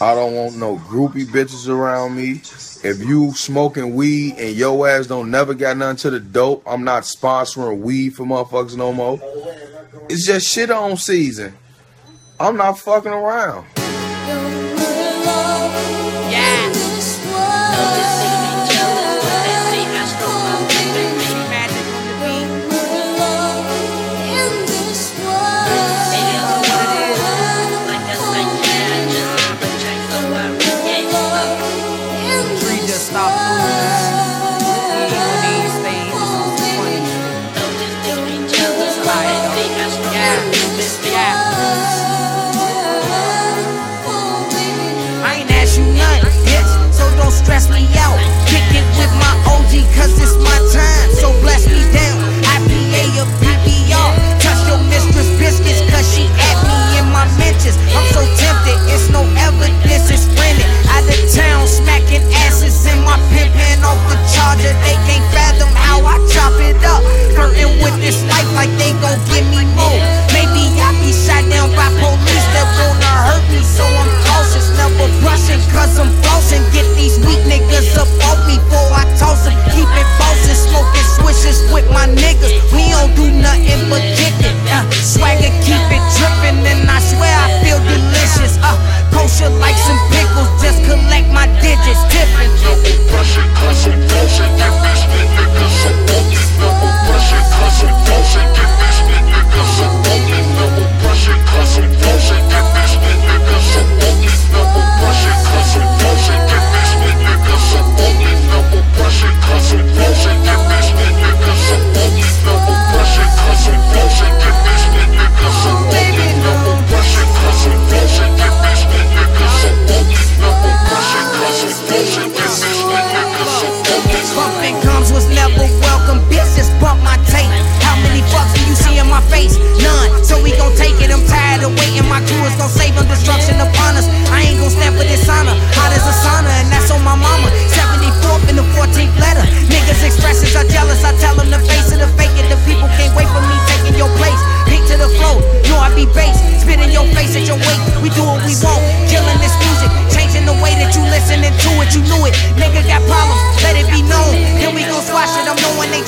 I don't want no groupie bitches around me. If you smoking weed and your ass don't never got nothing to the dope, I'm not sponsoring weed for motherfuckers no more. It's just shit on season. I'm not fucking around. Los Bumping gums was never welcome. Bitch, just bump my tape. How many fucks do you see in my face? None. So we gon' take it. I'm tired of waiting. My crew is gon' save them destruction upon us. I ain't gon' stand for dishonor. Hot as a sauna, and that's on my mama. 74th and the 14th letter. Niggas expressions are jealous. I tell them the face of the fake it. The people can't wait for me taking your place. Pink to the flow. Know I be bass. Spit in your face at your weight. We do what we want. Killing this music. Changing the way that you listening to it. You knew it. Nigga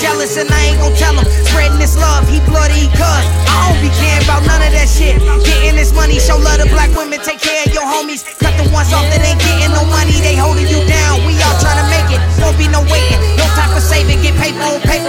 jealous and I ain't gon' tell them. Spreading this love. He bloody cuz. I don't be caring about none of that shit. Getting this money. Show love to black women. Take care of your homies. Cut the ones off that ain't getting no money. They holding you down. We all trying to make it. Won't be no waiting. No time for saving. Get paper on paper.